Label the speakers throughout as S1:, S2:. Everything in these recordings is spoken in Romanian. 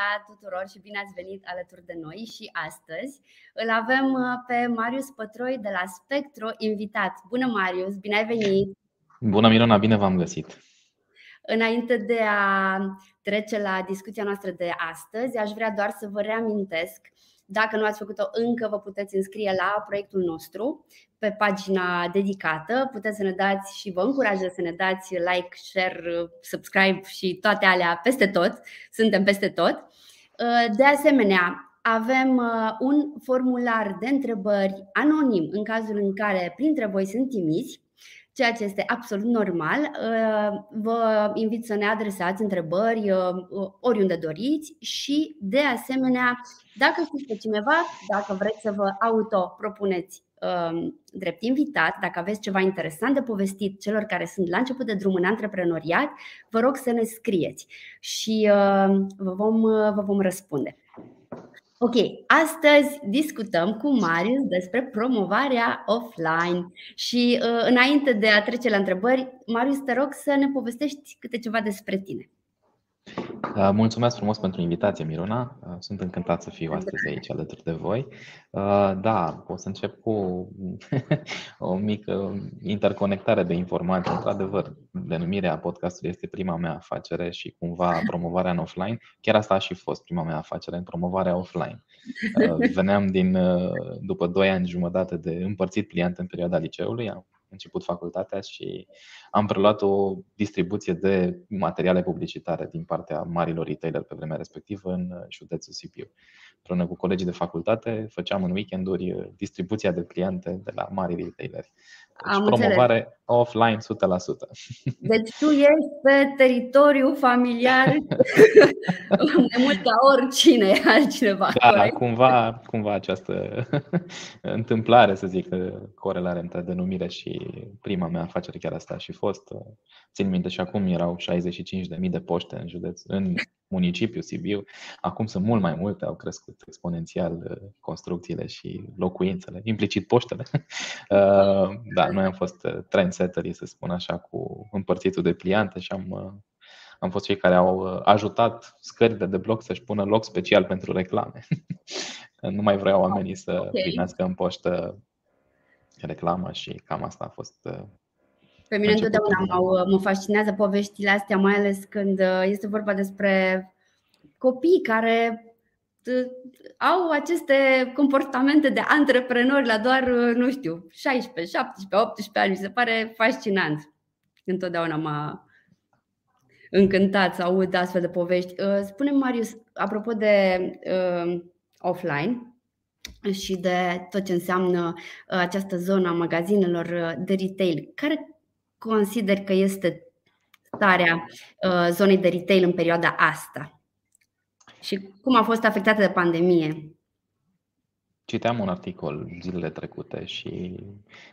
S1: dimineața tuturor și bine ați venit alături de noi și astăzi îl avem uh, pe Marius Pătroi de la Spectro invitat. Bună Marius, bine ai venit!
S2: Bună Mirona, bine v-am găsit!
S1: Înainte de a trece la discuția noastră de astăzi, aș vrea doar să vă reamintesc dacă nu ați făcut-o încă, vă puteți înscrie la proiectul nostru pe pagina dedicată. Puteți să ne dați și vă încurajez să ne dați like, share, subscribe și toate alea peste tot. Suntem peste tot. De asemenea, avem un formular de întrebări anonim în cazul în care printre voi sunt timizi ceea ce este absolut normal. Uh, vă invit să ne adresați întrebări uh, oriunde doriți și, de asemenea, dacă știți pe cineva, dacă vreți să vă autopropuneți um, drept invitat, dacă aveți ceva interesant de povestit celor care sunt la început de drum în antreprenoriat, vă rog să ne scrieți și uh, vă vom, vă vom răspunde. Ok, astăzi discutăm cu Marius despre promovarea offline și uh, înainte de a trece la întrebări, Marius, te rog să ne povestești câte ceva despre tine.
S2: Uh, mulțumesc frumos pentru invitație, Miruna. Uh, sunt încântat să fiu astăzi aici alături de voi. Uh, da, o să încep cu o mică interconectare de informații. Într-adevăr, denumirea podcastului este prima mea afacere și cumva promovarea în offline. Chiar asta a și fost prima mea afacere în promovarea offline. Veneam din, după 2 ani jumătate de împărțit client în perioada liceului, am început facultatea și am preluat o distribuție de materiale publicitare din partea marilor retailer pe vremea respectivă în județul Sibiu. Împreună cu colegii de facultate făceam în weekenduri distribuția de cliente de la mari retaileri. Deci Am promovare înțeles. offline 100%.
S1: Deci tu ești pe teritoriu familiar mai mult ca oricine altcineva.
S2: Da, cumva, cumva această întâmplare, să zic, corelare între denumire și prima mea afacere chiar asta a și fost. Țin minte și acum erau 65.000 de poște în județ, în municipiu Sibiu. Acum sunt mult mai multe, au crescut exponențial uh, construcțiile și locuințele, implicit poștele. Uh, da, noi am fost uh, trendsetterii, să spun așa, cu împărțitul de pliante și am, am fost cei care au ajutat scările de bloc să-și pună loc special pentru reclame. nu mai vreau oamenii să okay. primească în poștă reclamă și cam asta a fost
S1: pe mine întotdeauna mă fascinează poveștile astea, mai ales când este vorba despre copii care au aceste comportamente de antreprenori la doar, nu știu, 16, 17, 18 ani. Mi se pare fascinant. Întotdeauna m-a încântat să aud astfel de povești. Uh, spune Marius, apropo de uh, offline și de tot ce înseamnă uh, această zonă a magazinelor uh, de retail, care consider că este starea zonei de retail în perioada asta? și cum a fost afectată de pandemie.
S2: Citeam un articol zilele trecute și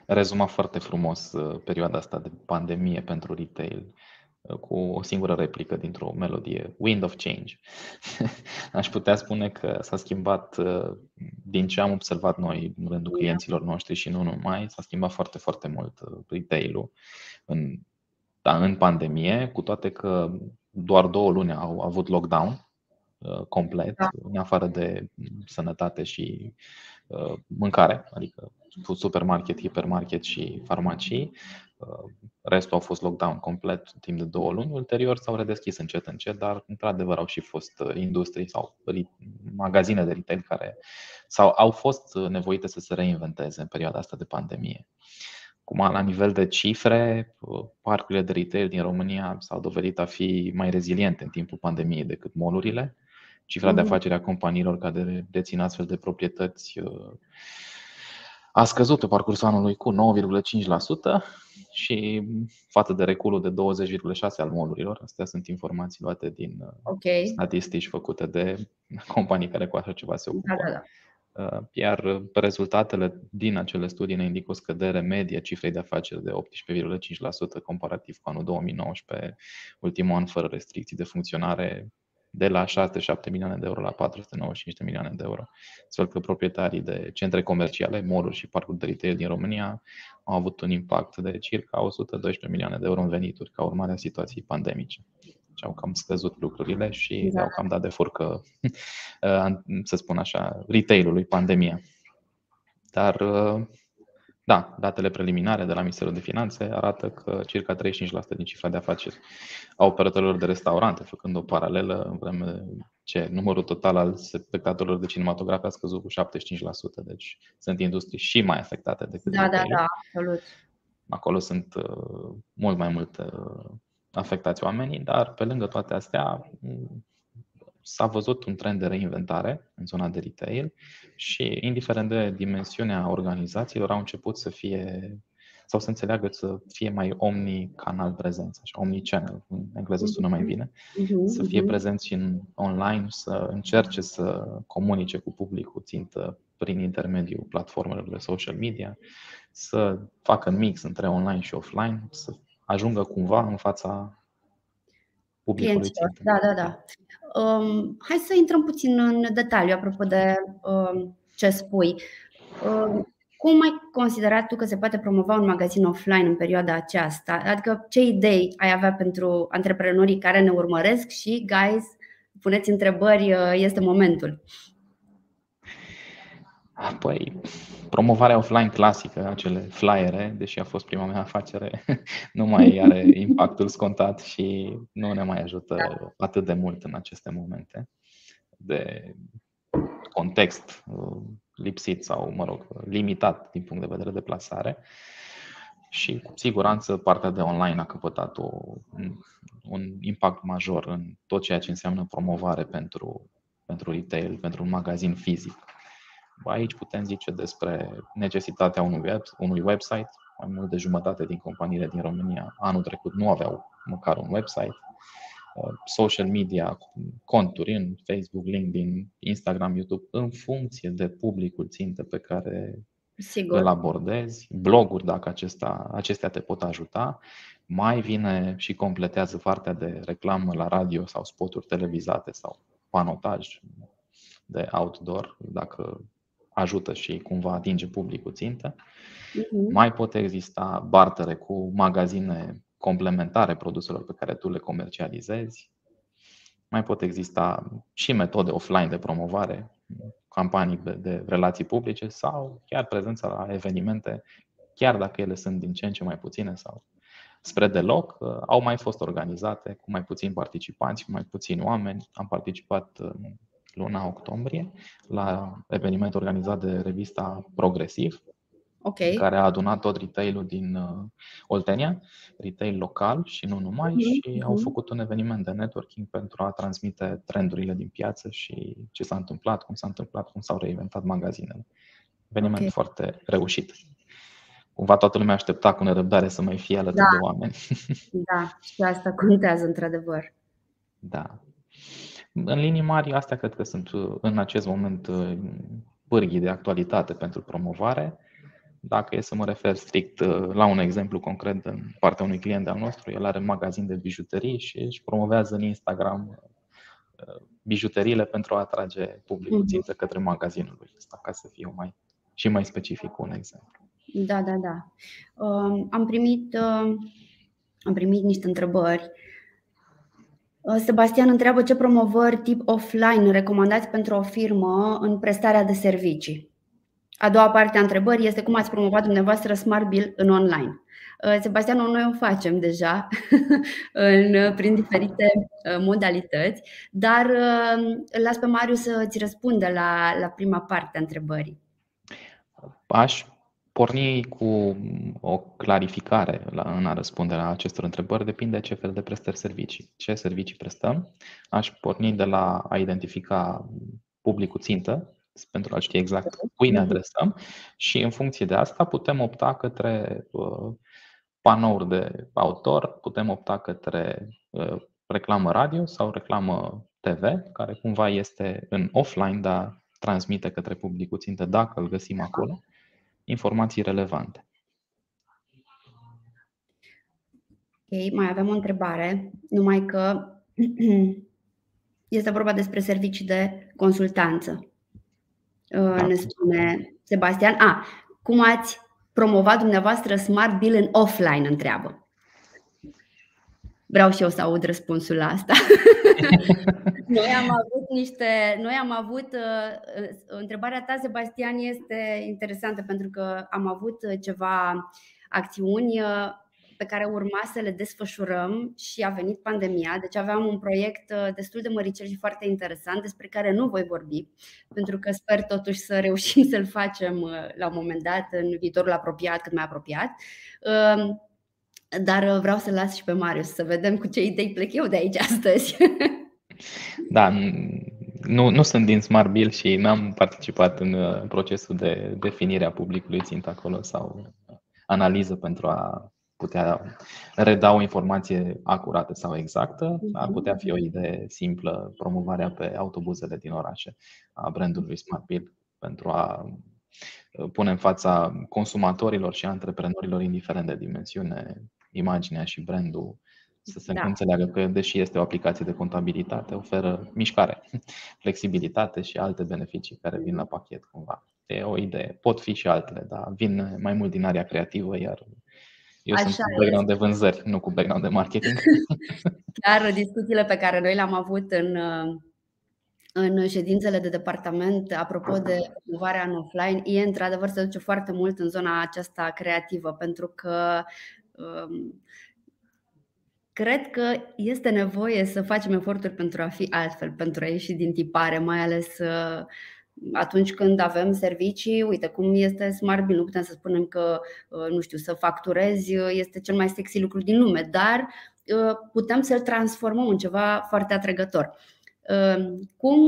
S2: rezuma foarte frumos uh, perioada asta de pandemie pentru retail uh, cu o singură replică dintr-o melodie, Wind of Change. Aș putea spune că s-a schimbat, uh, din ce am observat noi în rândul clienților noștri și nu numai, s-a schimbat foarte, foarte mult retail-ul în, da, în pandemie, cu toate că doar două luni au avut lockdown Uh, complet, da. în afară de sănătate și uh, mâncare, adică supermarket, hipermarket și farmacii. Uh, restul au fost lockdown complet timp de două luni. Ulterior s-au redeschis încet, încet, dar într-adevăr au și fost industrii sau magazine de retail care sau au fost nevoite să se reinventeze în perioada asta de pandemie. Cum la nivel de cifre, parcurile de retail din România s-au dovedit a fi mai reziliente în timpul pandemiei decât molurile. Cifra de mm. afaceri a companiilor care dețin astfel de proprietăți uh, a scăzut pe parcursul anului cu 9,5% și față de reculul de 20,6% al molurilor. Astea sunt informații luate din uh, okay. statistici făcute de companii care cu așa ceva se ocupă. Da, da, da. Uh, iar rezultatele din acele studii ne indică o scădere medie cifrei de afaceri de 18,5% comparativ cu anul 2019, ultimul an fără restricții de funcționare de la 6-7 milioane de euro la 495 de milioane de euro. Astfel că proprietarii de centre comerciale, mall și parcuri de retail din România au avut un impact de circa 112 milioane de euro în venituri ca urmare a situației pandemice. și au cam scăzut lucrurile și exact. au cam dat de furcă, să spun așa, retail-ului pandemia. Dar da, datele preliminare de la Ministerul de Finanțe arată că circa 35% din cifra de afaceri a operatorilor de restaurante, făcând o paralelă, în vreme ce numărul total al spectatorilor de cinematografie a scăzut cu 75%, deci sunt industrii și mai afectate decât
S1: Da, da, da, absolut.
S2: Acolo sunt uh, mult mai mult uh, afectați oamenii, dar pe lângă toate astea s-a văzut un trend de reinventare în zona de retail și, indiferent de dimensiunea organizațiilor, au început să fie sau să înțeleagă să fie mai omni-canal prezență, așa, omni-channel, în engleză sună mai bine, mhm, să fie mhm. prezenți în online, să încerce să comunice cu publicul țintă prin intermediul platformelor de social media, să facă mix între online și offline, să ajungă cumva în fața publicului țintă.
S1: Da, da, da. Um, hai să intrăm puțin în detaliu apropo de um, ce spui. Um, cum ai considerat tu că se poate promova un magazin offline în perioada aceasta? Adică ce idei ai avea pentru antreprenorii care ne urmăresc și, guys, puneți întrebări, uh, este momentul.
S2: Păi, promovarea offline clasică, acele flyere, deși a fost prima mea afacere, nu mai are impactul scontat și nu ne mai ajută da. atât de mult în aceste momente de context uh, lipsit sau, mă rog, limitat din punct de vedere de plasare. Și cu siguranță partea de online a căpătat o, un impact major în tot ceea ce înseamnă promovare pentru, pentru retail, pentru un magazin fizic. Aici putem zice despre necesitatea unui, web, unui website. Mai mult de jumătate din companiile din România anul trecut nu aveau măcar un website. Uh, social media, conturi în Facebook, LinkedIn, Instagram, YouTube, în funcție de publicul țintă pe care Sigur. îl abordezi, bloguri dacă acesta, acestea te pot ajuta, mai vine și completează partea de reclamă la radio sau spoturi televizate sau panotaj de outdoor, dacă ajută și cumva atinge publicul țintă. Uh-huh. Mai pot exista bartere cu magazine complementare produselor pe care tu le comercializezi. Mai pot exista și metode offline de promovare, campanii de relații publice sau chiar prezența la evenimente, chiar dacă ele sunt din ce în ce mai puține sau spre deloc, au mai fost organizate cu mai puțini participanți, cu mai puțini oameni. Am participat luna octombrie la eveniment organizat de revista Progresiv, okay. care a adunat tot retailul din uh, Oltenia, retail local și nu numai, mm-hmm. și au mhm. făcut un eveniment de networking pentru a transmite trendurile din piață și ce s-a întâmplat, cum s-a întâmplat, cum s-au reinventat magazinele. Eveniment okay. foarte reușit. Cumva toată lumea aștepta cu nerăbdare să mai fie alături da. de oameni.
S1: Da, și asta contează într-adevăr.
S2: Da. În linii mari, astea cred că sunt uh, în acest moment uh, pârghii de actualitate pentru promovare. Dacă e să mă refer strict uh, la un exemplu concret în partea unui client al nostru, el are magazin de bijuterii și își promovează în Instagram bijuteriile pentru a atrage publicul mhm. țintă către magazinul lui ăsta, ca să fiu mai și mai specific cu un exemplu.
S1: Da, da, da. am primit am primit niște întrebări Uh, Sebastian întreabă ce promovări tip offline recomandați pentru o firmă în prestarea de servicii. A doua parte a întrebării este cum ați promovat dumneavoastră Smart Bill în online. Uh, Sebastian, noi o facem deja în, prin diferite uh, modalități, dar las pe Marius să-ți răspundă la, la prima parte a întrebării.
S2: Aș porni cu o clarificare la, în a răspunde la acestor întrebări depinde de ce fel de prestări servicii. Ce servicii prestăm? Aș porni de la a identifica publicul țintă, pentru a ști exact cui ne adresăm și în funcție de asta putem opta către uh, panouri de autor, putem opta către uh, reclamă radio sau reclamă TV, care cumva este în offline, dar transmite către publicul țintă dacă îl găsim acolo informații relevante.
S1: Ok, mai avem o întrebare, numai că este vorba despre servicii de consultanță. Da. Ne spune Sebastian. A, cum ați promovat dumneavoastră Smart Bill în offline, întreabă. Vreau și eu să aud răspunsul la asta. noi am avut niște. Noi am avut. Uh, uh, întrebarea ta, Sebastian, este interesantă pentru că am avut ceva acțiuni uh, pe care urma să le desfășurăm și a venit pandemia. Deci aveam un proiect destul de măricel și foarte interesant despre care nu voi vorbi, pentru că sper totuși să reușim să-l facem la un moment dat, în viitorul apropiat, cât mai apropiat. Dar uh, vreau să las și pe Marius să vedem cu ce idei plec eu de aici astăzi.
S2: Da, nu, nu sunt din Smart Bill și n-am participat în uh, procesul de definire a publicului țint acolo sau analiză pentru a putea reda o informație acurată sau exactă. Ar putea fi o idee simplă promovarea pe autobuzele din orașe a brandului Smart Bill pentru a uh, pune în fața consumatorilor și antreprenorilor, indiferent de dimensiune, imaginea și brandul să se da. înțeleagă că, deși este o aplicație de contabilitate, oferă mișcare, flexibilitate și alte beneficii care vin la pachet cumva. E o idee. Pot fi și altele, dar vin mai mult din area creativă, iar eu Așa sunt cu background de vânzări, nu cu background de marketing.
S1: Chiar discuțiile pe care noi le-am avut în, în ședințele de departament, apropo de promovarea în offline, e într-adevăr se duce foarte mult în zona aceasta creativă, pentru că Um, cred că este nevoie să facem eforturi pentru a fi altfel, pentru a ieși din tipare, mai ales uh, atunci când avem servicii, uite cum este Smart Bill, nu putem să spunem că, uh, nu știu, să facturezi uh, este cel mai sexy lucru din lume, dar putem să-l transformăm în ceva foarte atrăgător. Cum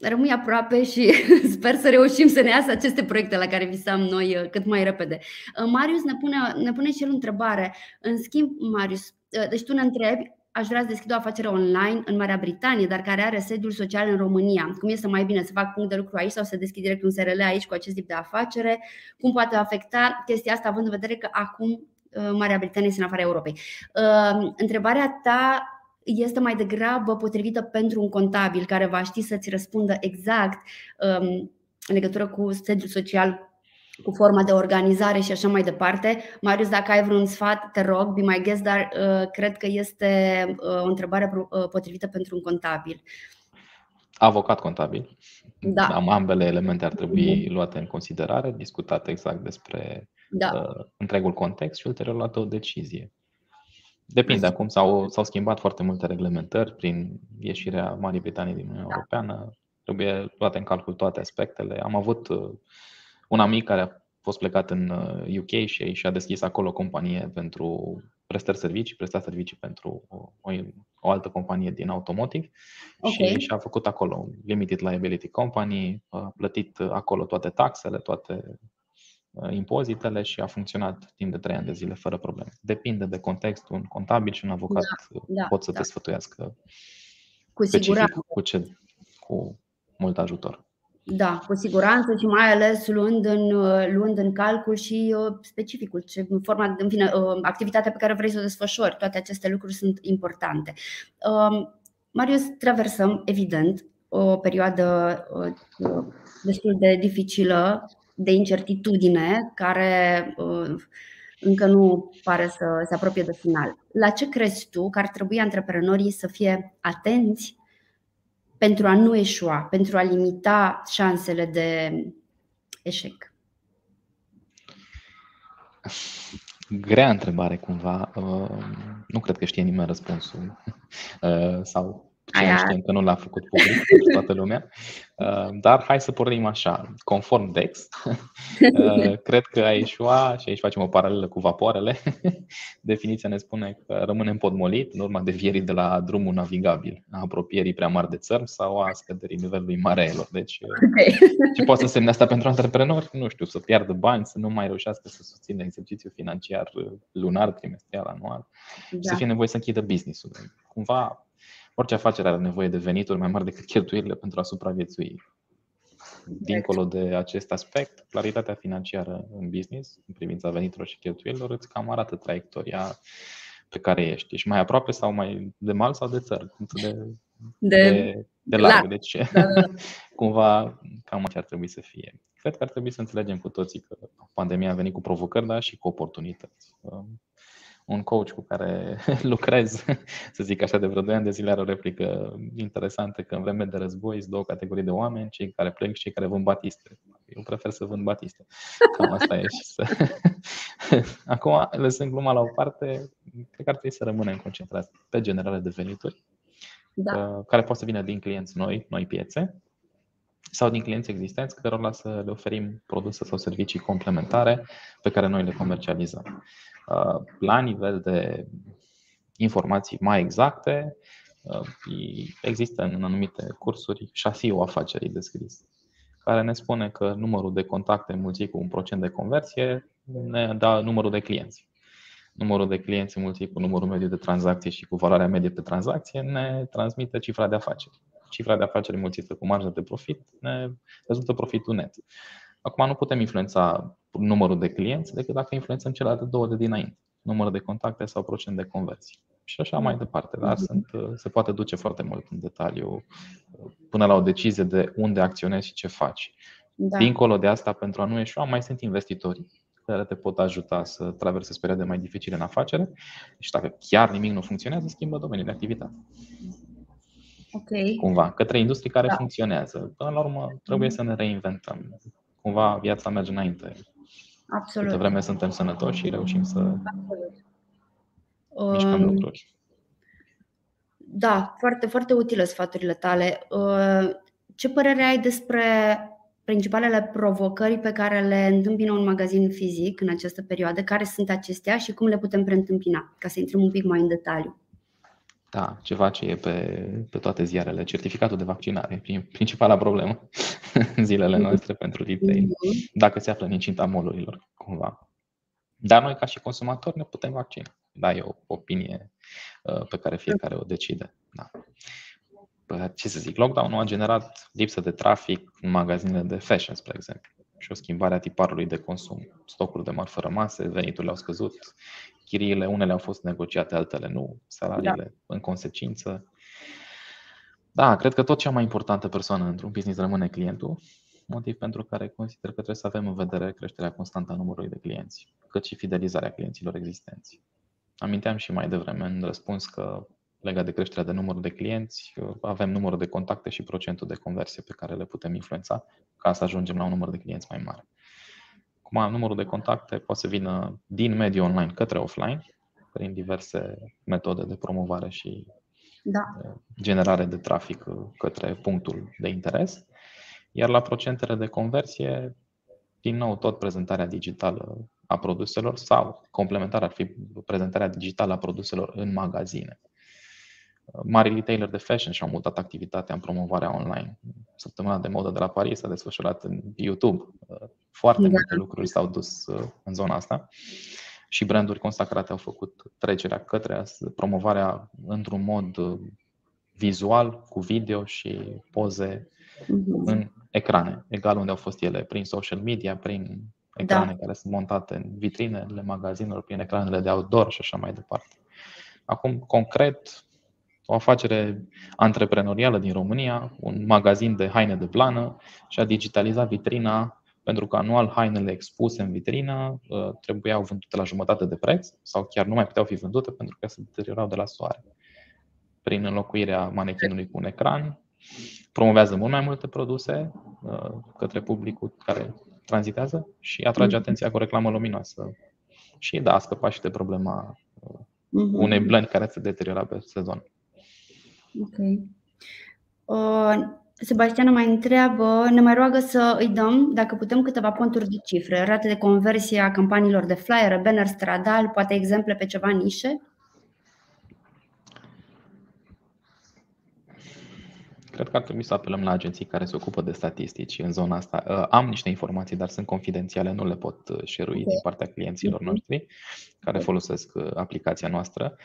S1: rămâi aproape și sper să reușim să ne iasă aceste proiecte la care visam noi uh, cât mai repede. Uh, Marius ne pune, ne pune și el o întrebare. În schimb, Marius, uh, deci tu ne întrebi, aș vrea să deschid o afacere online în Marea Britanie, dar care are sediul social în România. Cum este mai bine să fac punct de lucru aici sau să deschid direct un SRL aici cu acest tip de afacere? Cum poate afecta chestia asta, având în vedere că acum Marea Britanie este în afara Europei? Întrebarea ta este mai degrabă potrivită pentru un contabil care va ști să-ți răspundă exact um, în legătură cu sediul social, cu forma de organizare și așa mai departe. Marius, dacă ai vreun sfat, te rog, be my guest, dar uh, cred că este uh, o întrebare uh, potrivită pentru un contabil.
S2: Avocat contabil. Da. Am ambele elemente ar trebui mhm. luate în considerare, discutate exact despre da. uh, întregul context și ulterior luată o decizie. Depinde, acum s-au, s-au schimbat foarte multe reglementări prin ieșirea Marii Britanii din Uniunea da. Europeană. Trebuie luate în calcul toate aspectele. Am avut uh, un amic care a fost plecat în UK uh, și și-a deschis acolo o companie pentru prestări servicii, presta servicii pentru o, o altă companie din automotive okay. și și-a făcut acolo limited liability company, a plătit acolo toate taxele, toate Uh, impozitele și a funcționat timp de 3 ani de zile fără probleme. Depinde de context, un contabil și un avocat da, da, pot să da. te sfătuiască
S1: cu siguranță.
S2: Cu, ce, cu mult ajutor.
S1: Da, cu siguranță și mai ales luând în, uh, luând în calcul și uh, specificul, ce forma, în fine, activitatea pe care vrei să o desfășori. Toate aceste lucruri sunt importante. Um, Marius, traversăm, evident, o perioadă destul de dificilă de incertitudine care uh, încă nu pare să se apropie de final. La ce crezi tu că ar trebui antreprenorii să fie atenți pentru a nu eșua, pentru a limita șansele de eșec?
S2: Grea întrebare cumva. Uh, nu cred că știe nimeni răspunsul. Uh, sau Aia... știm că nu l-a făcut public pentru toată lumea. Uh, dar hai să pornim așa. Conform Dex, uh, cred că a ieșua, și aici facem o paralelă cu vapoarele, definiția ne spune că rămânem podmolit în urma devierii de la drumul navigabil, a apropierii prea mari de țărm sau a scăderii nivelului mareelor. Deci, uh, okay. ce poate să semne asta pentru antreprenori? Nu știu, să piardă bani, să nu mai reușească să susțină exercițiul financiar lunar, trimestrial, anual, da. să fie nevoie să închidă business-ul. Cumva Orice afacere are nevoie de venituri mai mari decât cheltuielile pentru a supraviețui. Dincolo de acest aspect, claritatea financiară în business, în privința veniturilor și cheltuielilor, îți cam arată traiectoria pe care ești. Ești mai aproape sau mai de mal sau de țăr, de, de, de, de larg. Deci, da, da. da. cumva, cam așa ar trebui să fie. Cred că ar trebui să înțelegem cu toții că pandemia a venit cu provocări, dar și cu oportunități un coach cu care lucrez, să zic așa, de vreo 2 ani de zile are o replică interesantă că în vreme de război sunt două categorii de oameni, cei care plec și cei care vând batiste. Eu prefer să vând batiste. Cam asta e și să... Acum, lăsând gluma la o parte, cred că ar trebui să rămânem concentrați pe generare de venituri, da. care poate să vină din clienți noi, noi piețe, sau din clienți existenți cărora să le oferim produse sau servicii complementare pe care noi le comercializăm. Uh, la nivel de informații mai exacte, uh, există în anumite cursuri șasiul afacerii descris, care ne spune că numărul de contacte înmulțit cu un procent de conversie ne dă numărul de clienți. Numărul de clienți înmulțit cu numărul mediu de tranzacții și cu valoarea medie pe tranzacție ne transmite cifra de afaceri cifra de afaceri mulțită cu marja de profit, ne rezultă profitul net. Acum nu putem influența numărul de clienți decât dacă influențăm celelalte două de dinainte, numărul de contacte sau procent de conversii. Și așa mai departe. Dar sunt, se poate duce foarte mult în detaliu până la o decizie de unde acționezi și ce faci. Da. Dincolo de asta, pentru a nu ieșua, mai sunt investitorii care te pot ajuta să traversezi perioade mai dificile în afacere și dacă chiar nimic nu funcționează, schimbă domeniul de activitate
S1: okay.
S2: cumva, către industrii care da. funcționează. Până la urmă, trebuie să ne reinventăm. Cumva viața merge înainte.
S1: Absolut.
S2: Câte vreme suntem sănătoși și reușim să Absolut. mișcăm um, lucruri.
S1: Da, foarte, foarte utile sfaturile tale. Uh, ce părere ai despre principalele provocări pe care le întâmpină un magazin fizic în această perioadă? Care sunt acestea și cum le putem preîntâmpina? Ca să intrăm un pic mai în detaliu.
S2: Da, ceva ce e pe, pe toate ziarele. Certificatul de vaccinare, principala problemă în zilele noastre pentru retail, mhm. dacă se află în incinta molurilor, cumva. Dar noi, ca și consumatori, ne putem vaccina. Da, e o opinie uh, pe care fiecare o decide. Da. Ce să zic, lockdown-ul a generat lipsă de trafic în magazinele de fashion, spre exemplu și o schimbare a tiparului de consum. Stocuri de marfă rămase, veniturile au scăzut, chiriile unele au fost negociate, altele nu, salariile da. în consecință. Da, cred că tot cea mai importantă persoană într-un business rămâne clientul, motiv pentru care consider că trebuie să avem în vedere creșterea constantă a numărului de clienți, cât și fidelizarea clienților existenți. Aminteam și mai devreme în răspuns că legat de creșterea de număr de clienți, avem numărul de contacte și procentul de conversie pe care le putem influența ca să ajungem la un număr de clienți mai mare. Acum, numărul de contacte poate să vină din mediul online către offline, prin diverse metode de promovare și
S1: da.
S2: generare de trafic către punctul de interes. Iar la procentele de conversie, din nou, tot prezentarea digitală a produselor sau complementar ar fi prezentarea digitală a produselor în magazine mari retailer de fashion și-au mutat activitatea în promovarea online. Săptămâna de modă de la Paris s-a desfășurat în YouTube. Foarte da. multe lucruri s-au dus uh, în zona asta și branduri consacrate au făcut trecerea către promovarea într-un mod uh, vizual, cu video și poze mm-hmm. în ecrane, egal unde au fost ele, prin social media, prin ecrane da. care sunt montate în vitrinele magazinelor, prin ecranele de outdoor și așa mai departe. Acum, concret, o afacere antreprenorială din România, un magazin de haine de plană și a digitalizat vitrina pentru că anual hainele expuse în vitrină uh, trebuiau vândute la jumătate de preț sau chiar nu mai puteau fi vândute pentru că se deteriorau de la soare. Prin înlocuirea manechinului cu un ecran, promovează mult mai multe produse uh, către publicul care tranzitează și atrage mm. atenția cu o reclamă luminoasă. Și da, a scăpat și de problema uh, mm-hmm. unei blăni care se deteriora pe sezon.
S1: Ok. Uh, Sebastiana mai întreabă, ne mai roagă să îi dăm, dacă putem, câteva ponturi de cifre, rate de conversie a campaniilor de flyer, banner stradal, poate exemple pe ceva nișe?
S2: Cred că ar trebui să apelăm la agenții care se ocupă de statistici în zona asta. Uh, am niște informații, dar sunt confidențiale, nu le pot uh, share okay. din partea clienților mhm. noștri care folosesc uh, aplicația noastră.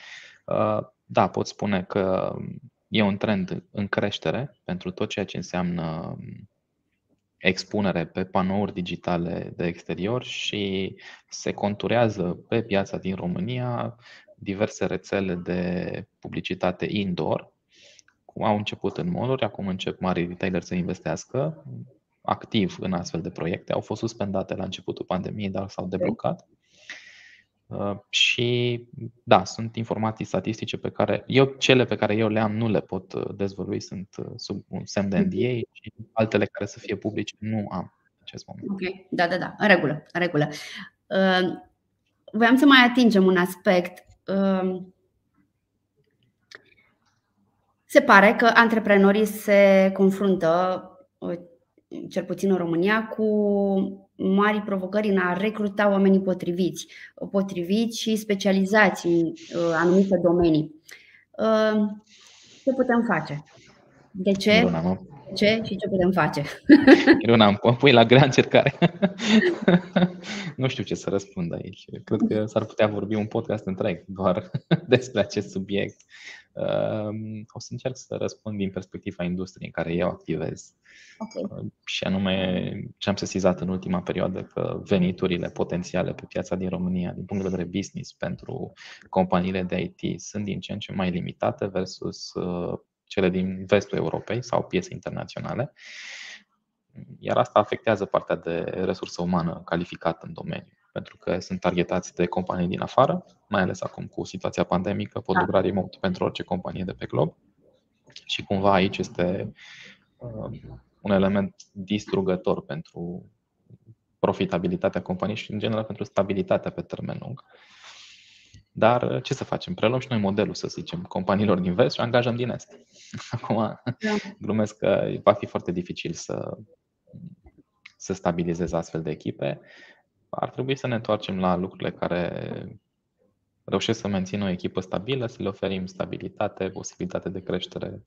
S2: Da, pot spune că e un trend în creștere pentru tot ceea ce înseamnă um, expunere pe panouri digitale de exterior și se conturează pe piața din România diverse rețele de publicitate indoor. Au început în mall acum încep mari retailer să investească activ în astfel de proiecte. Au fost suspendate la începutul pandemiei, dar s-au deblocat. Uh, și da, sunt informații statistice pe care eu, cele pe care eu le am, nu le pot uh, dezvălui, sunt uh, sub un semn de NDA și altele care să fie publice nu am în acest moment.
S1: Ok, da, da, da, în regulă, în regulă. Voiam să mai atingem un aspect. Se pare că antreprenorii se confruntă, cel puțin în România, cu mari provocări în a recruta oamenii potriviți, potriviți și specializați în uh, anumite domenii. Uh, ce putem face? De ce? ce și ce putem face?
S2: Iruna, am pui la grea încercare. nu știu ce să răspund aici. Cred că s-ar putea vorbi un podcast întreg doar despre acest subiect. Ehm, o să încerc să răspund din perspectiva industriei în care eu activez. Okay. Ehm, și anume ce am sesizat în ultima perioadă că veniturile potențiale pe piața din România, din punct de vedere business pentru companiile de IT, sunt din ce în ce mai limitate versus uh, cele din vestul Europei sau piețe internaționale. Iar asta afectează partea de resursă umană calificată în domeniu pentru că sunt targetați de companii din afară, mai ales acum cu situația pandemică, pot da. lucra remote pentru orice companie de pe glob. Și cumva aici este uh, un element distrugător pentru profitabilitatea companiei și, în general, pentru stabilitatea pe termen lung. Dar uh, ce să facem? Preluăm și noi modelul, să zicem, companiilor din vest și angajăm din est. Acum, da. glumesc că va fi foarte dificil să, să stabilizezi astfel de echipe ar trebui să ne întoarcem la lucrurile care reușesc să mențină o echipă stabilă, să le oferim stabilitate, posibilitate de creștere,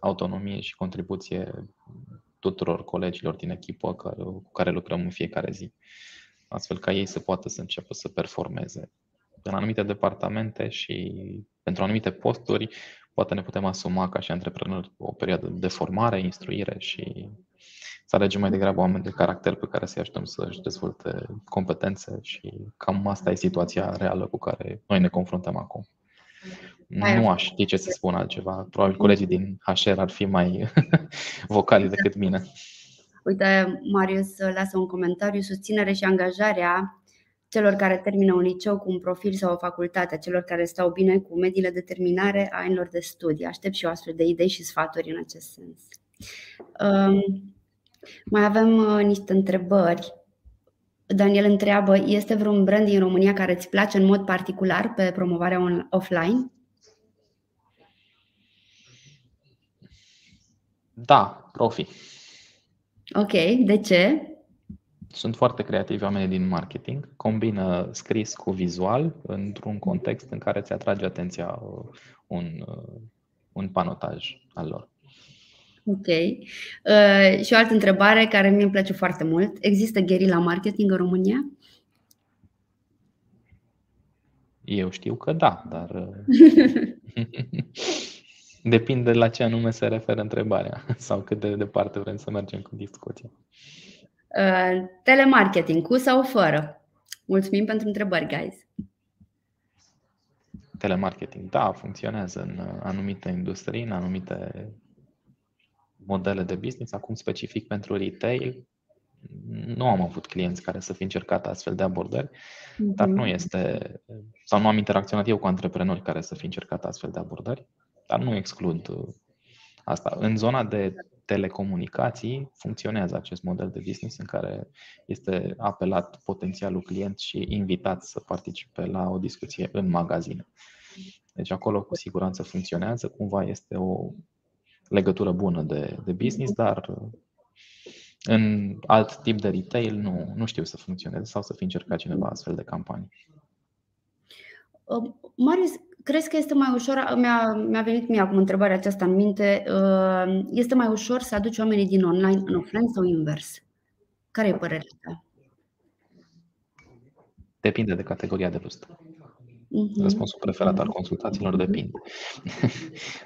S2: autonomie și contribuție tuturor colegilor din echipă cu care lucrăm în fiecare zi, astfel ca ei să poată să înceapă să performeze. În anumite departamente și pentru anumite posturi, poate ne putem asuma ca și antreprenori o perioadă de formare, instruire și să alegem mai degrabă oameni de caracter pe care să-i ajutăm să-și dezvolte competențe și cam asta e situația reală cu care noi ne confruntăm acum. Nu aș ști ce să spun altceva. Probabil colegii din HR ar fi mai vocali decât mine.
S1: Uite, Marius lasă un comentariu. Susținere și angajarea celor care termină un liceu cu un profil sau o facultate, celor care stau bine cu mediile de terminare a anilor de studii. Aștept și o astfel de idei și sfaturi în acest sens. Um, mai avem uh, niște întrebări. Daniel întreabă, este vreun brand din România care îți place în mod particular pe promovarea offline?
S2: Da, profi.
S1: Ok, de ce?
S2: Sunt foarte creativi oamenii din marketing, combină scris cu vizual într-un context în care ți atrage atenția uh, un, uh, un panotaj al lor.
S1: Ok. Uh, și o altă întrebare care mi-e place foarte mult. Există la marketing în România?
S2: Eu știu că da, dar uh, depinde la ce anume se referă întrebarea sau cât de departe vrem să mergem cu discuția.
S1: Uh, telemarketing, cu sau fără? Mulțumim pentru întrebări, guys.
S2: Telemarketing, da, funcționează în anumite industrii, în anumite modele de business, acum specific pentru retail, nu am avut clienți care să fi încercat astfel de abordări, mm-hmm. dar nu este, sau nu am interacționat eu cu antreprenori care să fi încercat astfel de abordări, dar nu exclud uh, asta. În zona de telecomunicații funcționează acest model de business în care este apelat potențialul client și invitat să participe la o discuție în magazine. Deci acolo cu siguranță funcționează, cumva este o legătură bună de, de business, dar uh, în alt tip de retail nu, nu știu să funcționeze sau să fi încercat cineva astfel de campanii.
S1: Uh, Marius, crezi că este mai ușor, mi-a, mi-a venit mie acum întrebarea aceasta în minte, uh, este mai ușor să aduci oamenii din online în offline sau invers? Care e părerea ta?
S2: Depinde de categoria de vârstă. Mhm. Răspunsul preferat al consultațiilor mhm. depinde.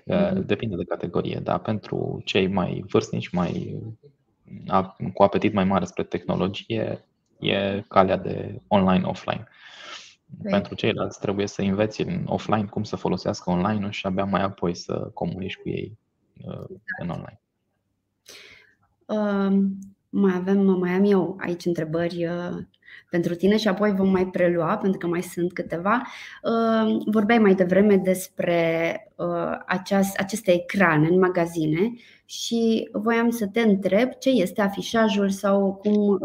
S2: Mhm. depinde de categorie, dar pentru cei mai vârstnici, mai cu apetit mai mare spre tehnologie, e calea de online-offline. Okay. Pentru ceilalți trebuie să înveți în offline cum să folosească online și abia mai apoi să comunici cu ei uh, în online.
S1: Um, Mai avem, mai am eu aici întrebări uh, pentru tine și apoi vom mai prelua, pentru că mai sunt câteva. Uh, vorbeai mai devreme despre uh, aceste ecrane în magazine și voiam să te întreb ce este afișajul sau cum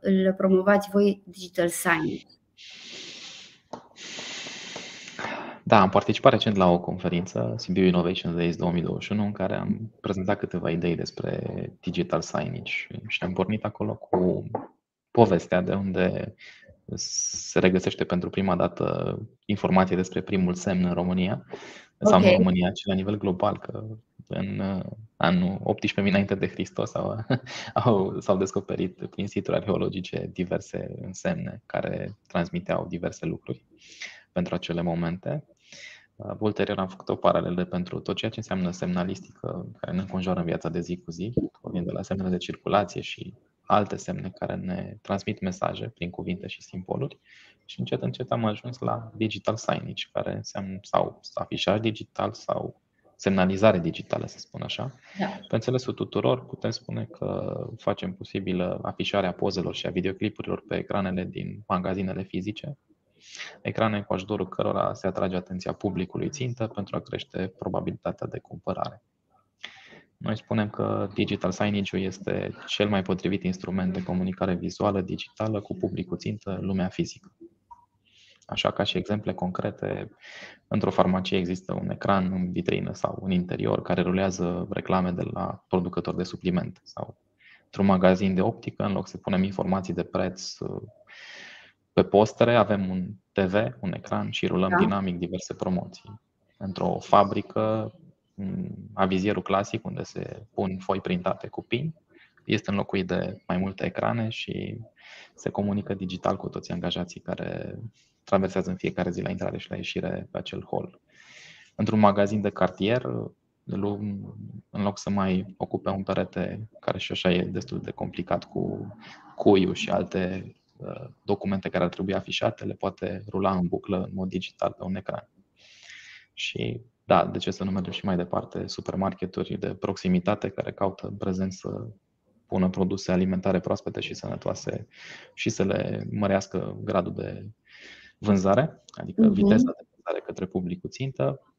S1: îl promovați voi digital signage.
S2: Da, am participat recent la o conferință, Sibiu Innovation Days 2021, în care am prezentat câteva idei despre digital signage și am pornit acolo cu povestea de unde se regăsește pentru prima dată informație despre primul semn în România, sau okay. în România, ci la nivel global, că în uh, anul 18.000 înainte de Hristos au, au, s-au descoperit prin situri arheologice diverse însemne care transmiteau diverse lucruri pentru acele momente. Uh, ulterior am făcut o paralelă pentru tot ceea ce înseamnă semnalistică care ne înconjoară în viața de zi cu zi, pornind de la semnele de circulație și alte semne care ne transmit mesaje prin cuvinte și simboluri și încet încet am ajuns la digital signage, care înseamnă sau afișaj digital sau semnalizare digitală, să spun așa. Da. Pe înțelesul tuturor, putem spune că facem posibilă afișarea pozelor și a videoclipurilor pe ecranele din magazinele fizice, ecrane cu ajutorul cărora se atrage atenția publicului țintă pentru a crește probabilitatea de cumpărare. Noi spunem că digital signage este cel mai potrivit instrument de comunicare vizuală digitală cu publicul țintă lumea fizică. Așa ca și exemple concrete, într-o farmacie există un ecran în vitrină sau în interior care rulează reclame de la producători de suplimente sau într-un magazin de optică, în loc să punem informații de preț pe postere, avem un TV, un ecran și rulăm da. dinamic diverse promoții. Într-o fabrică avizierul clasic unde se pun foi printate cu pin este înlocuit de mai multe ecrane și se comunică digital cu toți angajații care traversează în fiecare zi la intrare și la ieșire pe acel hol. Într-un magazin de cartier, în loc să mai ocupe un perete care și așa e destul de complicat cu cuiul și alte uh, documente care ar trebui afișate, le poate rula în buclă în mod digital pe un ecran. Și da, de ce să nu mergem și mai departe, supermarketuri de proximitate care caută în prezent să pună produse alimentare proaspete și sănătoase și să le mărească gradul de vânzare, adică uh-huh. viteza de vânzare către publicul țintă.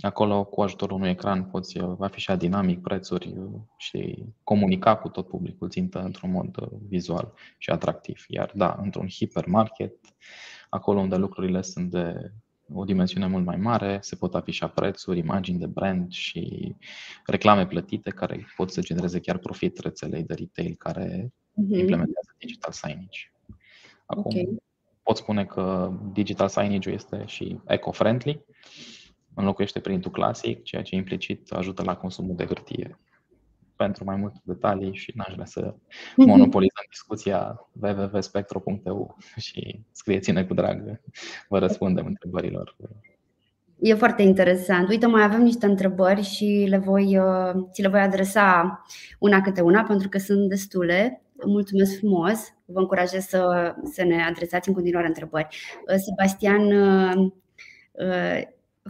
S2: Acolo, cu ajutorul unui ecran, poți afișa dinamic prețuri și comunica cu tot publicul țintă într-un mod vizual și atractiv. Iar da, într-un hipermarket, acolo unde lucrurile sunt de o dimensiune mult mai mare, se pot afișa prețuri, imagini de brand și reclame plătite care pot să genereze chiar profit rețelei de retail care uh-huh. implementează digital signage. Acum, okay. pot spune că digital signage este și eco-friendly, înlocuiește printul clasic, ceea ce implicit ajută la consumul de hârtie pentru mai multe detalii și n-aș vrea să mhm. monopolizăm discuția www.spectro.eu și scrieți-ne cu drag, vă răspundem întrebărilor.
S1: E foarte interesant. Uite, mai avem niște întrebări și le voi, uh, ți le voi adresa una câte una pentru că sunt destule. Mulțumesc frumos. Vă încurajez să, să ne adresați în continuare întrebări. Uh, Sebastian uh,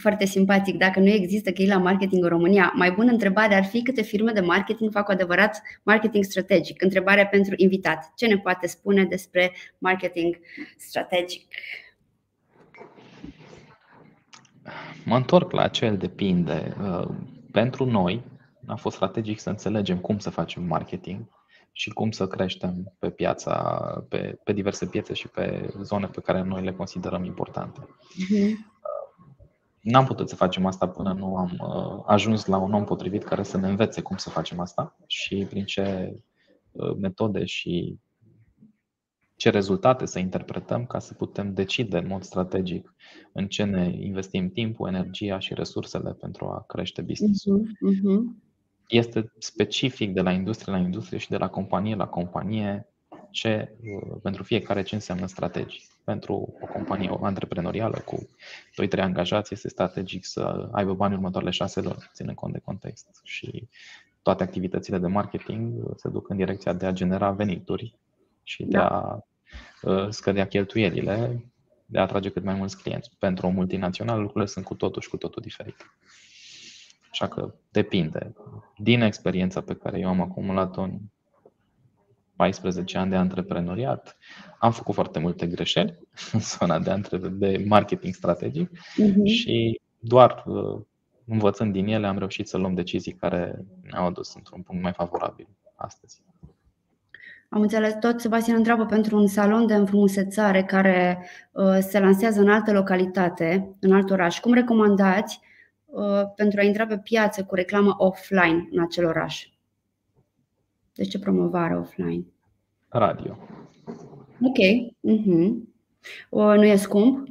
S1: foarte simpatic. Dacă nu există la marketing în România, mai bună întrebare ar fi câte firme de marketing fac cu adevărat marketing strategic. Întrebarea pentru invitat. Ce ne poate spune despre marketing strategic?
S2: Mă întorc la acel depinde. Uh, pentru noi a fost strategic să înțelegem cum să facem marketing și cum să creștem pe piața, pe, pe diverse piețe și pe zone pe care noi le considerăm importante. Uh-huh. N-am putut să facem asta până nu am uh, ajuns la un om potrivit care să ne învețe cum să facem asta și prin ce uh, metode și ce rezultate să interpretăm ca să putem decide în mod strategic în ce ne investim timpul, energia și resursele pentru a crește business-ul. Uh-huh, uh-huh. Este specific de la industrie la industrie și de la companie la companie ce, uh, pentru fiecare ce înseamnă strategii. Pentru o companie antreprenorială cu 2-3 angajați este strategic să aibă bani următoarele 6 luni, ținând cont de context. Și toate activitățile de marketing uh, se duc în direcția de a genera venituri și de da. a uh, scădea cheltuielile, de a atrage cât mai mulți clienți. Pentru o multinațională lucrurile sunt cu totul și cu totul diferite. Așa că depinde. Din experiența pe care eu am acumulat-o în 14 ani de antreprenoriat, am făcut foarte multe greșeli în zona de, entre- de marketing strategic uh-huh. și doar uh, învățând din ele am reușit să luăm decizii care ne-au adus într-un punct mai favorabil astăzi.
S1: Am înțeles tot. Sebastian întreabă pentru un salon de înfrumusețare care uh, se lansează în altă localitate, în alt oraș. Cum recomandați uh, pentru a intra pe piață cu reclamă offline în acel oraș? De ce promovare offline?
S2: Radio.
S1: Ok. Uh-huh. Nu e scump?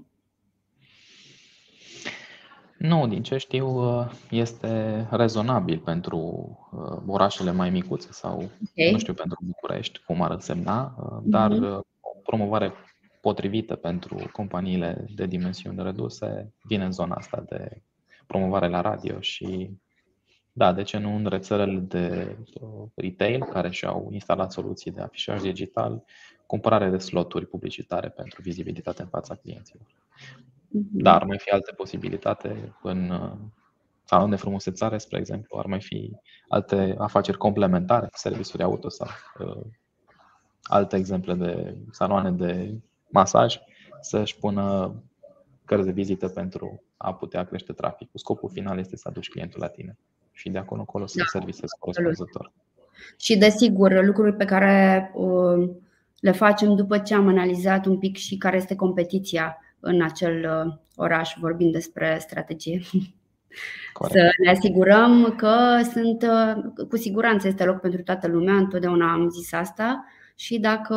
S2: Nu, din ce știu, uh, este rezonabil pentru uh, orașele mai micuțe sau, okay. nu știu, pentru București, cum ar însemna, uh, dar uh-huh. o promovare potrivită pentru companiile de dimensiuni reduse vine în zona asta de promovare la radio și da, de ce nu în rețelele de retail care și-au instalat soluții de afișaj digital, cumpărare de sloturi publicitare pentru vizibilitate în fața clienților. Mhm. Dar ar mai fi alte posibilitate în uh, salon de frumusețare, spre exemplu, ar mai fi alte afaceri complementare, serviciuri auto sau uh, alte exemple de saloane de masaj, să-și pună cărți de vizită pentru a putea crește traficul. Scopul final este să aduci clientul la tine și de acolo încolo să da, servisezi corespunzător.
S1: Și desigur, lucruri pe care uh, le facem după ce am analizat un pic și care este competiția în acel uh, oraș, vorbind despre strategie. Corect. Să ne asigurăm că sunt, uh, cu siguranță este loc pentru toată lumea, întotdeauna am zis asta și dacă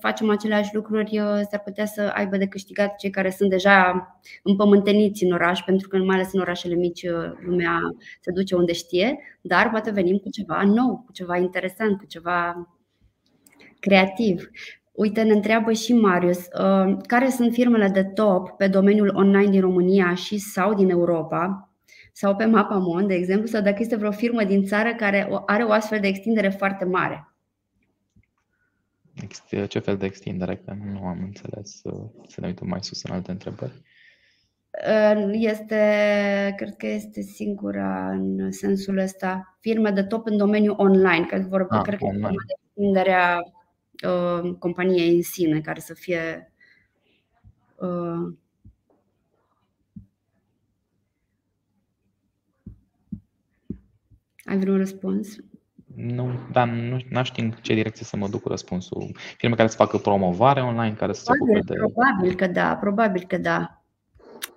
S1: facem aceleași lucruri, uh, s-ar putea să aibă de câștigat cei care sunt deja împământeniți în oraș, pentru că mai ales în orașele mici lumea se duce unde știe, dar poate venim cu ceva nou, cu ceva interesant, cu ceva creativ. Uite, ne întreabă și Marius, uh, care sunt firmele de top pe domeniul online din România și sau din Europa sau pe Mapamon, de exemplu, sau dacă este vreo firmă din țară care are o astfel de extindere foarte mare?
S2: Ce fel de extindere? Că nu am înțeles. Să ne uităm mai sus în alte întrebări.
S1: Uh, este, cred că este singura în sensul ăsta, firme de top în domeniul online, că vorba, ah, cred că online. de extinderea uh, companiei în sine, care să fie uh, Ai vreun răspuns?
S2: Nu, dar nu, nu știu în ce direcție să mă duc cu răspunsul. Firme care să facă promovare online, care să se ocupe de.
S1: Probabil că da, probabil că da.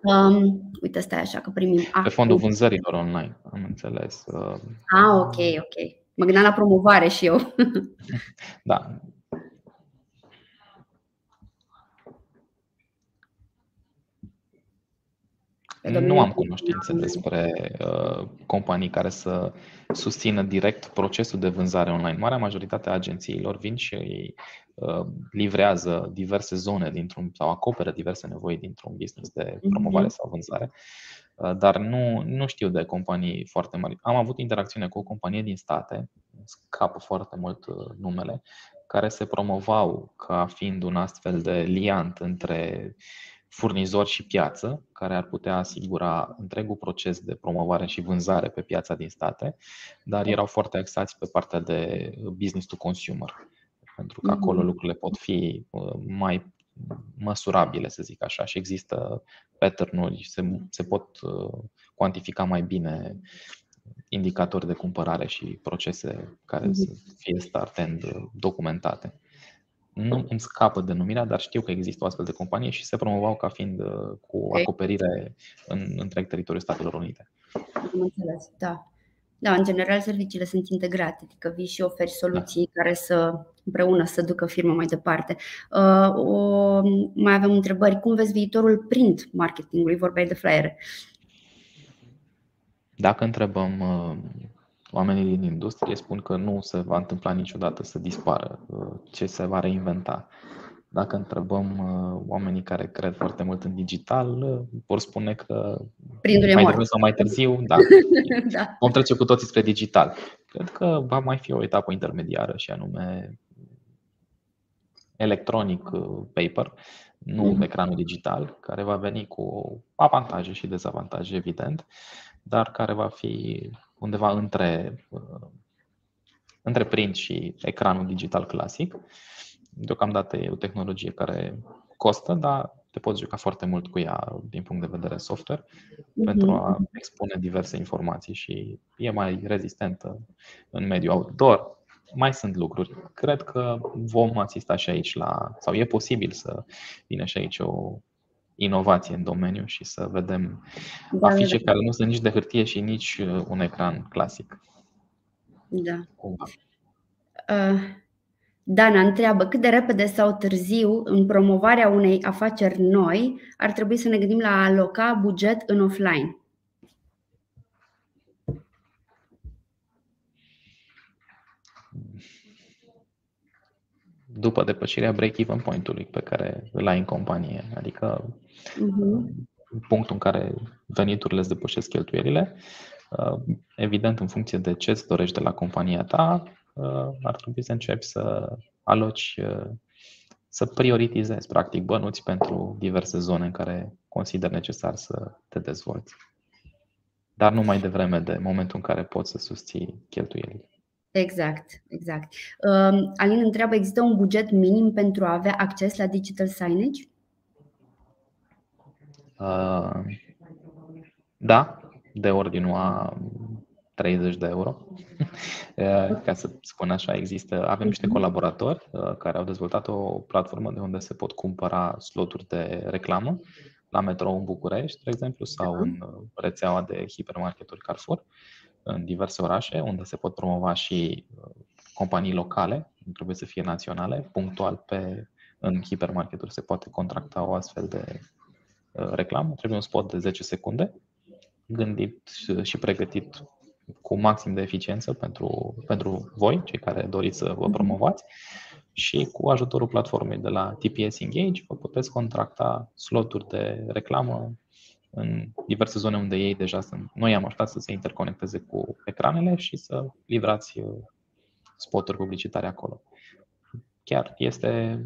S1: Um, uite, stai așa că primim.
S2: Pe fondul vânzărilor online, am înțeles. Uh,
S1: ah, ok, ok. Mă gândeam la promovare și eu.
S2: da, Nu am cunoștințe despre uh, companii care să susțină direct procesul de vânzare online. Marea majoritate a agențiilor vin și îi uh, livrează diverse zone dintr-un sau acoperă diverse nevoi dintr-un business de mhm. promovare sau vânzare, uh, dar nu, nu știu de companii foarte mari. Am avut interacțiune cu o companie din state, scapă foarte mult uh, numele, care se promovau ca fiind un astfel de liant între furnizor și piață, care ar putea asigura întregul proces de promovare și vânzare pe piața din state, dar erau foarte axați pe partea de business to consumer, pentru că acolo mhm. lucrurile pot fi uh, mai măsurabile, să zic așa, și există pattern-uri, se, se pot uh, cuantifica mai bine indicatori de cumpărare și procese care mhm. să fie start-end documentate nu îmi scapă denumirea, dar știu că există o astfel de companie și se promovau ca fiind uh, cu acoperire în întreg teritoriul Statelor Unite.
S1: Am înțeles, da. Da, în general serviciile sunt integrate, adică vii și oferi soluții da. care să împreună să ducă firma mai departe. Uh, o, mai avem întrebări. Cum vezi viitorul print marketingului? Vorbeai de flyere.
S2: Dacă întrebăm uh, Oamenii din industrie spun că nu se va întâmpla niciodată să dispară, uh, ce se va reinventa. Dacă întrebăm uh, oamenii care cred foarte mult în digital, uh, vor spune că
S1: Prindu-le
S2: mai devreme sau mai târziu, da, da. vom trece cu toții spre digital. Cred că va mai fi o etapă intermediară și anume electronic paper, nu mm. ecranul digital, care va veni cu avantaje și dezavantaje, evident, dar care va fi undeva între, între print și ecranul digital clasic. Deocamdată e o tehnologie care costă, dar te poți juca foarte mult cu ea din punct de vedere software mm-hmm. pentru a expune diverse informații și e mai rezistentă în mediul outdoor. Mai sunt lucruri. Cred că vom asista și aici la, sau e posibil să vină și aici o inovație în domeniu și să vedem da, afișe da. care nu sunt nici de hârtie și nici uh, un ecran clasic.
S1: Da. Uh, Dana întreabă cât de repede sau târziu în promovarea unei afaceri noi ar trebui să ne gândim la a aloca buget în offline.
S2: După depășirea break-even point-ului pe care îl ai în companie, adică uh-huh. punctul în care veniturile îți depășesc cheltuielile, uh, evident în funcție de ce îți dorești de la compania ta, Uh, ar trebui să începi să aloci, uh, să prioritizezi, practic, bănuți pentru diverse zone în care consider necesar să te dezvolți. Dar nu mai devreme de momentul în care poți să susții cheltuielile.
S1: Exact, exact. Uh, Alin întreabă, există un buget minim pentru a avea acces la digital signage?
S2: Uh, da, de ordinul a 30 de euro. Eh, ca să spun așa, există, avem niște mhm. colaboratori eh, care au dezvoltat o platformă de unde se pot cumpăra sloturi de reclamă la metrou în București, de exemplu, sau în rețeaua de hipermarketuri Carrefour în diverse orașe, unde se pot promova și eh, companii locale, nu trebuie să fie naționale, punctual pe în hipermarketuri se poate contracta o astfel de reclamă. Trebuie un spot de 10 secunde, gândit și pregătit cu maxim de eficiență pentru, pentru voi, cei care doriți să vă mhm. promovați și cu ajutorul platformei de la TPS Engage vă puteți contracta sloturi de reclamă în diverse zone unde ei deja sunt. Noi am ajutat să se interconecteze cu ecranele și să livrați uh, spoturi publicitare acolo. Chiar este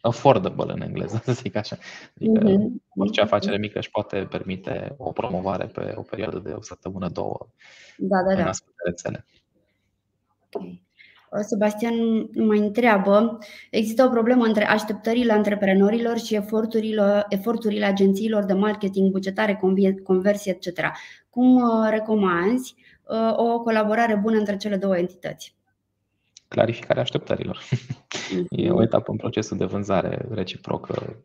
S2: affordable în engleză, să zic așa. Adică mm-hmm. orice afacere mică își poate permite o promovare pe o perioadă de o săptămână, două
S1: da, da, da. în
S2: astfel de rețele.
S1: Okay. Sebastian mai întreabă, există o problemă între așteptările antreprenorilor și eforturile, eforturile agențiilor de marketing, bugetare, conversie, etc. Cum uh, recomanzi uh, o colaborare bună între cele două entități?
S2: clarificarea așteptărilor. e o etapă în procesul de vânzare reciprocă.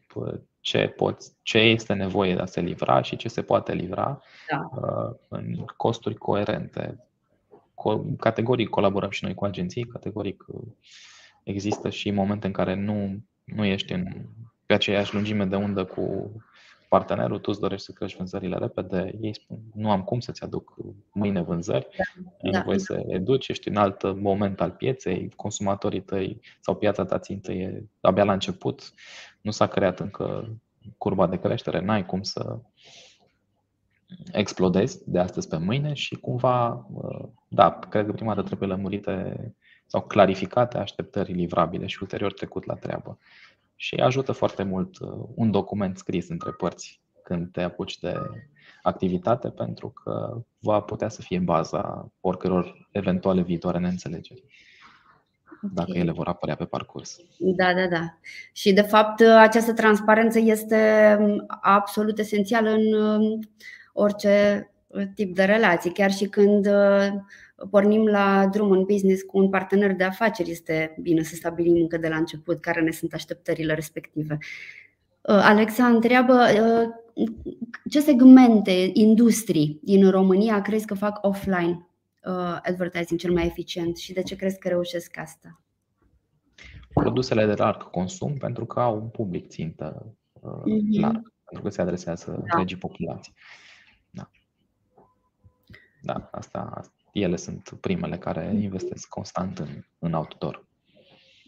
S2: Ce, poți, ce este nevoie de a se livra și ce se poate livra da. Uh, în costuri coerente. Categoric colaborăm și noi cu agenții, categoric uh, există și momente în care nu, nu ești în, pe aceeași lungime de undă cu partenerul, tu îți dorești să crești vânzările repede, ei spun, nu am cum să-ți aduc mâine vânzări, da. ai da. nevoie să educi, ești în alt moment al pieței, consumatorii tăi sau piața ta țintă e abia la început, nu s-a creat încă curba de creștere, n-ai cum să explodezi de astăzi pe mâine și cumva, da, cred că prima dată trebuie lămurite sau clarificate așteptări livrabile și ulterior trecut la treabă și ajută foarte mult uh, un document scris între părți când te apuci de activitate, pentru că va putea să fie baza oricăror eventuale viitoare neînțelegeri. Okay. Dacă ele vor apărea pe parcurs.
S1: Da, da, da. Și de fapt această transparență este um, absolut esențială în um, orice tip de relații, chiar și când uh, pornim la drum în business cu un partener de afaceri, este bine să stabilim încă de la început care ne sunt așteptările respective. Uh, Alexa întreabă uh, ce segmente, industrii din România crezi că fac offline uh, advertising cel mai eficient și de ce crezi că reușesc asta?
S2: Produsele de larg consum pentru că au un public țintă mm-hmm. larg, pentru că se adresează da. întregii populații. Da. Da, asta, asta ele sunt primele care investesc constant în, în outdoor.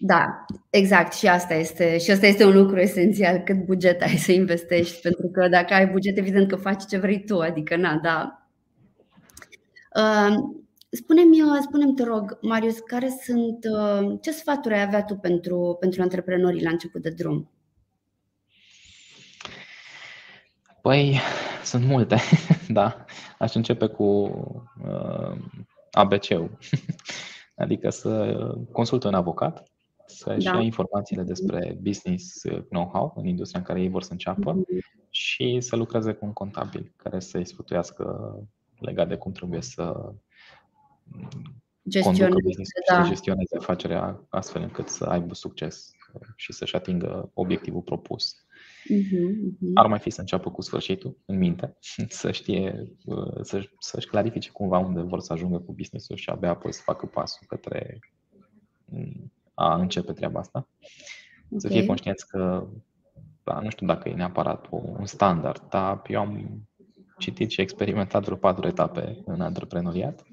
S1: Da, exact. Și asta este și asta este un lucru esențial, cât buget ai să investești, pentru că dacă ai buget, evident că faci ce vrei tu, adică na, da. Uh, spune-mi, uh, spune te rog, Marius, care sunt, uh, ce sfaturi ai avea tu pentru, pentru antreprenorii la început de drum?
S2: Păi, sunt multe, da. Aș începe cu uh, ABC-ul. Adică să consulte un avocat, să-și da. ia informațiile despre business know-how în industria în care ei vor să înceapă mm-hmm. și să lucreze cu un contabil care să-i sfătuiască legat de cum trebuie să gestioneze, da. și gestioneze afacerea astfel încât să aibă succes și să-și atingă obiectivul propus. Uh-huh, uh-huh. Ar mai fi să înceapă cu sfârșitul în minte, să știe, să, să-și clarifice cumva unde vor să ajungă cu business-ul și abia apoi să facă pasul către a începe treaba asta. Okay. Să fie conștienți că, da, nu știu dacă e neapărat un standard, dar eu am citit și experimentat vreo patru etape în antreprenoriat.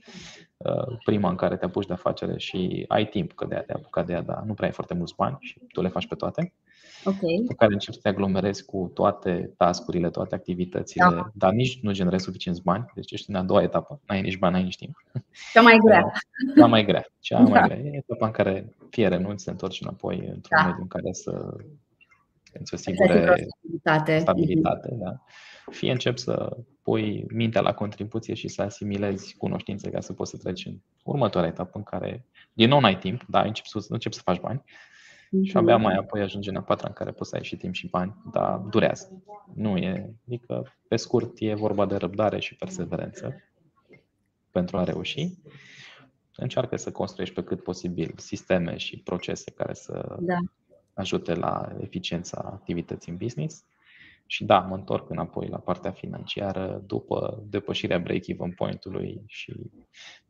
S2: Uh, prima în care te apuci de afacere și ai timp că de a te apuca de ea, dar nu prea ai foarte mulți bani și tu le faci pe toate.
S1: Okay.
S2: Pe care începi să te aglomerezi cu toate tascurile, toate activitățile, da. dar nici nu generezi suficienți bani, deci ești în a doua etapă, n-ai nici bani, n-ai nici timp.
S1: Cea mai grea.
S2: Cea mai grea. Cea da. mai grea. E etapa în care fie renunți, te întorci înapoi într-un da. mediu în care să îți asigure stabilitate, stabilitate da. fie începi să pui mintea la contribuție și să asimilezi cunoștințe ca să poți să treci în următoarea etapă în care din nou n-ai timp, dar începi să, începi să faci bani mm-hmm. Și abia mai apoi ajungi în a patra în care poți să ai și timp și bani, dar durează. Nu e, adică pe scurt e vorba de răbdare și perseverență pentru a reuși. Încearcă să construiești pe cât posibil sisteme și procese care să da ajute la eficiența activității în business. Și da, mă întorc înapoi la partea financiară după depășirea break-even point-ului și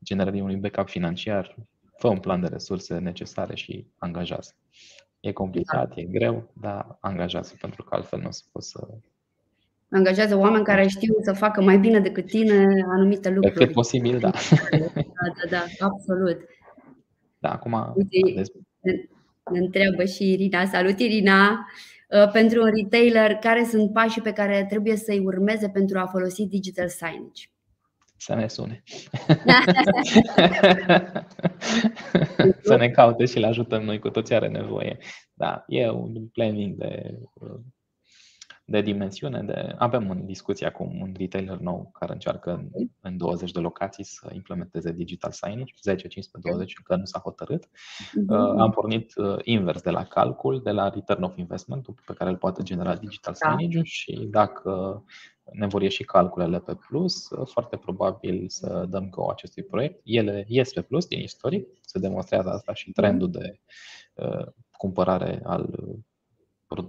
S2: generării unui backup financiar, fă un plan de resurse necesare și angajează. E complicat, da. e greu, dar angajează pentru că altfel nu o să poți să
S1: angajează oameni care știu să facă mai bine decât tine anumite lucruri.
S2: Pe cât posibil, da.
S1: Da, da, da, absolut.
S2: Da, acum
S1: Uite, ne întreabă și Irina. Salut, Irina! Uh, pentru un retailer, care sunt pașii pe care trebuie să-i urmeze pentru a folosi digital signage?
S2: Să ne sune. să ne caute și le ajutăm noi cu toți are nevoie. Da, e un planning de uh, de dimensiune. De... Avem în discuție acum un retailer nou care încearcă în, în 20 de locații să implementeze digital signage, 10, 15, 20, încă nu s-a hotărât. Uh-huh. Am pornit uh, invers de la calcul, de la return of investment pe care îl poate genera digital da. signage și dacă ne vor ieși calculele pe plus, uh, foarte probabil să dăm go acestui proiect. Ele ies pe plus din istoric, se demonstrează asta și trendul de uh, cumpărare al,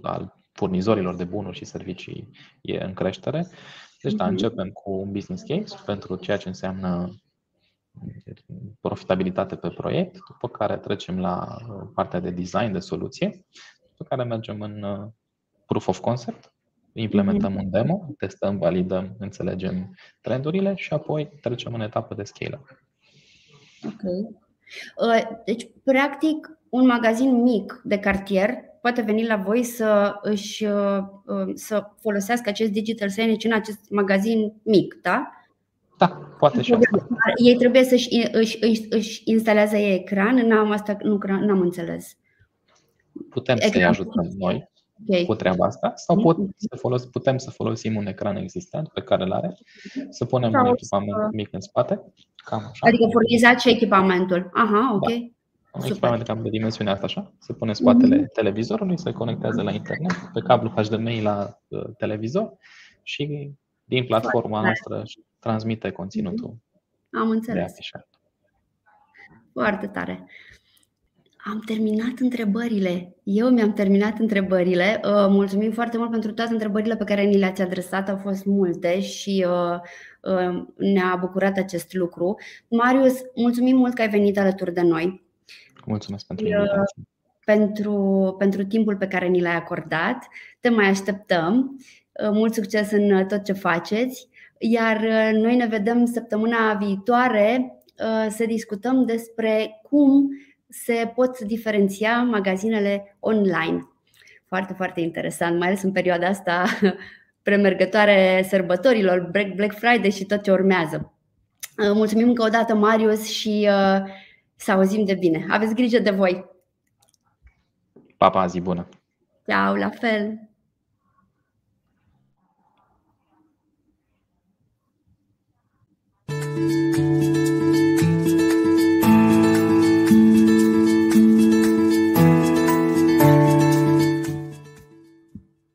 S2: al furnizorilor de bunuri și servicii e în creștere. Deci, da, mhm. începem cu un business case pentru ceea ce înseamnă profitabilitate pe proiect, după care trecem la partea de design de soluție, după care mergem în uh, proof of concept, implementăm mhm. un demo, testăm, validăm, înțelegem trendurile și apoi trecem în etapă de scale-up.
S1: Ok. Uh, deci, practic, un magazin mic de cartier poate veni la voi să își uh, uh, să folosească acest digital signage în acest magazin mic, da?
S2: Da, poate și asta.
S1: Ei trebuie să-și își, își, își instaleze ei ecran? N-am, asta, nu, n-am înțeles.
S2: Putem să-i ajutăm noi okay. cu treaba asta sau pot să folos, putem să folosim un ecran existent pe care îl are, să punem sau un echipament să... mic în spate. Cam așa.
S1: Adică furnizați și echipamentul. Aha, ok. Da.
S2: Un echipament cam de dimensiunea asta așa, se pune în spatele mm-hmm. televizorului, se conectează la internet, pe cablu HDMI la uh, televizor și din platforma noastră transmite conținutul.
S1: Am înțeles. Foarte tare. Am terminat întrebările. Eu mi-am terminat întrebările. Uh, mulțumim foarte mult pentru toate întrebările pe care ni le-ați adresat. Au fost multe și uh, uh, ne-a bucurat acest lucru. Marius, mulțumim mult că ai venit alături de noi.
S2: Mulțumesc pentru invitație.
S1: Pentru, pentru timpul pe care ni l-ai acordat. Te mai așteptăm. Mult succes în tot ce faceți. Iar noi ne vedem săptămâna viitoare să discutăm despre cum se pot diferenția magazinele online. Foarte, foarte interesant, mai ales în perioada asta premergătoare sărbătorilor, Black Friday și tot ce urmează. Mulțumim încă o dată, Marius, și să auzim de bine. Aveți grijă de voi!
S2: Pa, pa, zi bună!
S1: Ciao, la fel!